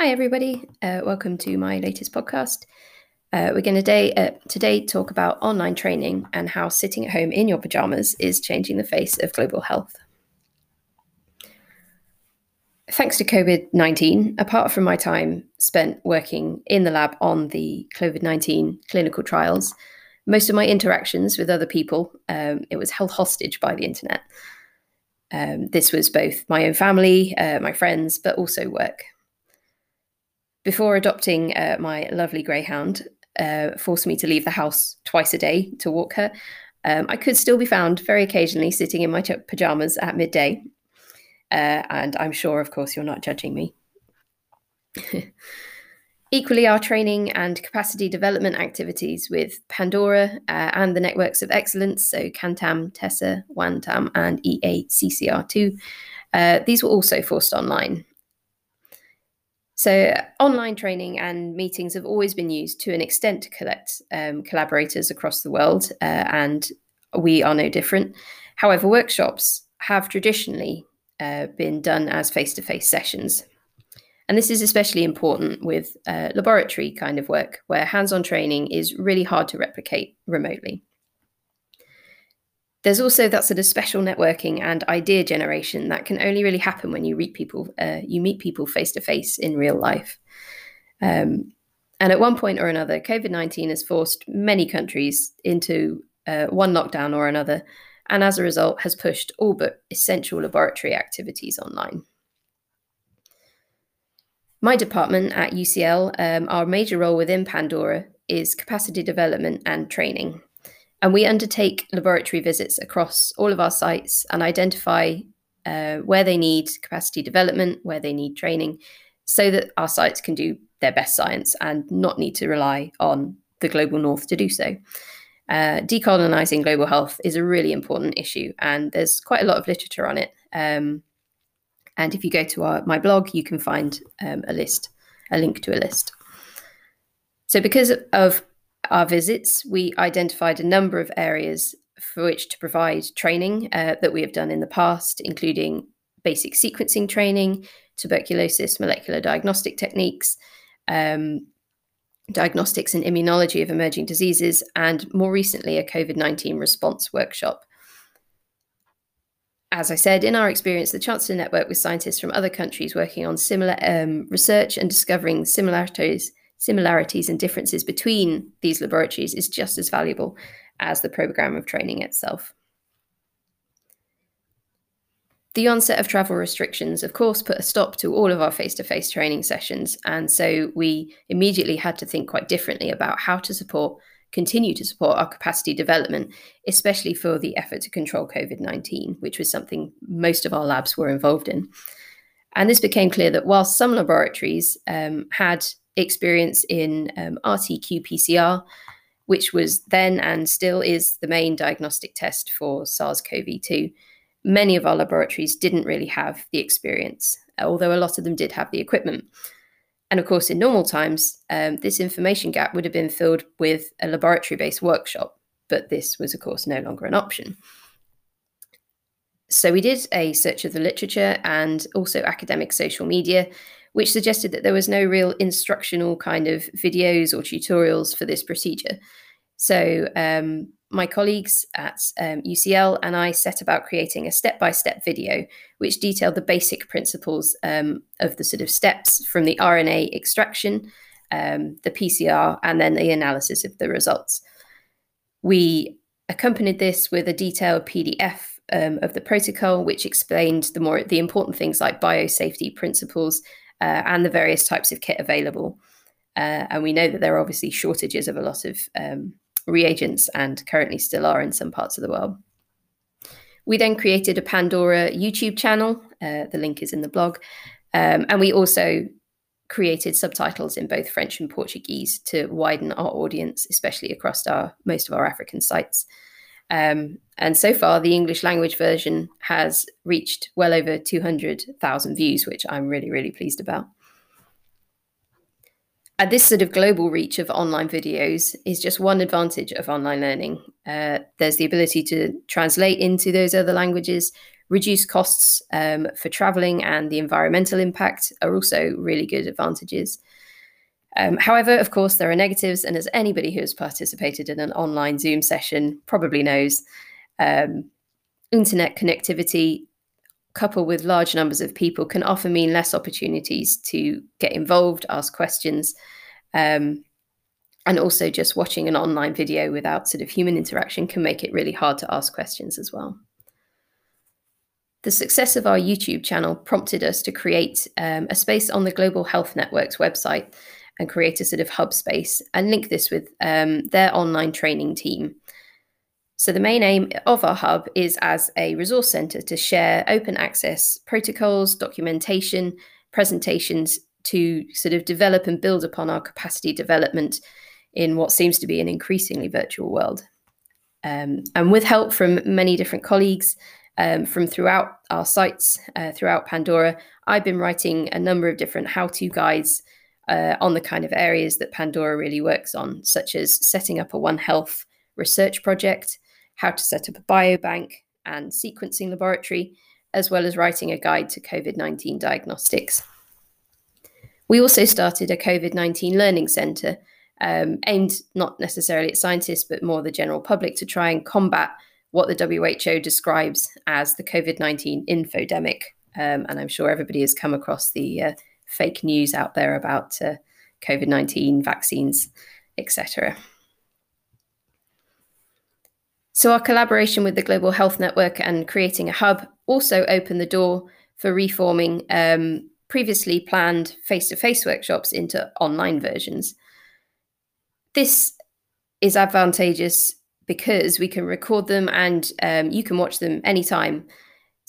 Hi, everybody. Uh, welcome to my latest podcast. Uh, we're going to today, uh, today talk about online training and how sitting at home in your pajamas is changing the face of global health. Thanks to COVID 19, apart from my time spent working in the lab on the COVID 19 clinical trials, most of my interactions with other people, um, it was held hostage by the internet. Um, this was both my own family, uh, my friends, but also work. Before adopting uh, my lovely greyhound, uh, forced me to leave the house twice a day to walk her, um, I could still be found very occasionally sitting in my pajamas at midday. Uh, and I'm sure, of course, you're not judging me. Equally, our training and capacity development activities with Pandora uh, and the networks of excellence, so Cantam, TESA, WANETAM, and EACCR2, uh, these were also forced online. So, online training and meetings have always been used to an extent to collect um, collaborators across the world, uh, and we are no different. However, workshops have traditionally uh, been done as face to face sessions. And this is especially important with uh, laboratory kind of work, where hands on training is really hard to replicate remotely. There's also that sort of special networking and idea generation that can only really happen when you meet people. Uh, you meet people face to face in real life. Um, and at one point or another, COVID 19 has forced many countries into uh, one lockdown or another, and as a result, has pushed all but essential laboratory activities online. My department at UCL, um, our major role within Pandora is capacity development and training. And we undertake laboratory visits across all of our sites and identify uh, where they need capacity development, where they need training, so that our sites can do their best science and not need to rely on the global north to do so. Uh, decolonizing global health is a really important issue, and there's quite a lot of literature on it. Um, and if you go to our, my blog, you can find um, a list, a link to a list. So, because of our visits, we identified a number of areas for which to provide training uh, that we have done in the past, including basic sequencing training, tuberculosis molecular diagnostic techniques, um, diagnostics and immunology of emerging diseases, and more recently, a COVID 19 response workshop. As I said, in our experience, the chance to network with scientists from other countries working on similar um, research and discovering similarities similarities and differences between these laboratories is just as valuable as the program of training itself. The onset of travel restrictions, of course, put a stop to all of our face to face training sessions. And so we immediately had to think quite differently about how to support, continue to support our capacity development, especially for the effort to control COVID 19, which was something most of our labs were involved in. And this became clear that while some laboratories um, had experience in um, RT qPCR, which was then and still is the main diagnostic test for SARS CoV 2. Many of our laboratories didn't really have the experience, although a lot of them did have the equipment. And of course, in normal times, um, this information gap would have been filled with a laboratory based workshop, but this was, of course, no longer an option. So we did a search of the literature and also academic social media which suggested that there was no real instructional kind of videos or tutorials for this procedure. So um, my colleagues at um, UCL and I set about creating a step by step video which detailed the basic principles um, of the sort of steps from the RNA extraction, um, the PCR, and then the analysis of the results. We accompanied this with a detailed PDF um, of the protocol, which explained the more the important things like biosafety principles uh, and the various types of kit available. Uh, and we know that there are obviously shortages of a lot of um, reagents and currently still are in some parts of the world. We then created a Pandora YouTube channel. Uh, the link is in the blog. Um, and we also created subtitles in both French and Portuguese to widen our audience, especially across our most of our African sites. Um, and so far, the English language version has reached well over 200,000 views, which I'm really, really pleased about. And this sort of global reach of online videos is just one advantage of online learning. Uh, there's the ability to translate into those other languages, reduce costs um, for traveling and the environmental impact are also really good advantages. Um, however, of course, there are negatives, and as anybody who has participated in an online Zoom session probably knows, um, internet connectivity coupled with large numbers of people can often mean less opportunities to get involved, ask questions, um, and also just watching an online video without sort of human interaction can make it really hard to ask questions as well. The success of our YouTube channel prompted us to create um, a space on the Global Health Network's website and create a sort of hub space and link this with um, their online training team. So, the main aim of our hub is as a resource center to share open access protocols, documentation, presentations to sort of develop and build upon our capacity development in what seems to be an increasingly virtual world. Um, and with help from many different colleagues um, from throughout our sites, uh, throughout Pandora, I've been writing a number of different how to guides uh, on the kind of areas that Pandora really works on, such as setting up a One Health research project, how to set up a biobank and sequencing laboratory, as well as writing a guide to COVID 19 diagnostics. We also started a COVID 19 learning centre um, aimed not necessarily at scientists, but more the general public to try and combat what the WHO describes as the COVID 19 infodemic. Um, and I'm sure everybody has come across the uh, fake news out there about uh, COVID 19 vaccines, etc. So, our collaboration with the Global Health Network and creating a hub also opened the door for reforming um, previously planned face to face workshops into online versions. This is advantageous because we can record them and um, you can watch them anytime.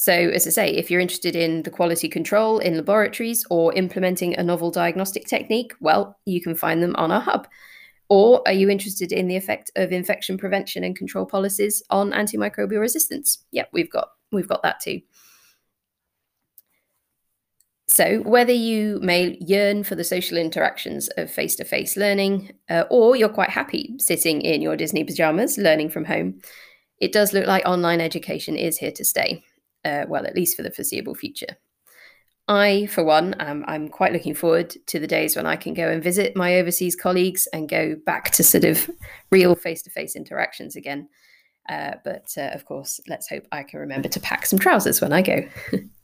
So, as I say, if you're interested in the quality control in laboratories or implementing a novel diagnostic technique, well, you can find them on our hub. Or are you interested in the effect of infection prevention and control policies on antimicrobial resistance? Yep, we've got we've got that too. So, whether you may yearn for the social interactions of face to face learning, uh, or you're quite happy sitting in your Disney pajamas learning from home, it does look like online education is here to stay, uh, well, at least for the foreseeable future. I, for one, am I'm quite looking forward to the days when I can go and visit my overseas colleagues and go back to sort of real face to face interactions again. Uh, but uh, of course, let's hope I can remember to pack some trousers when I go.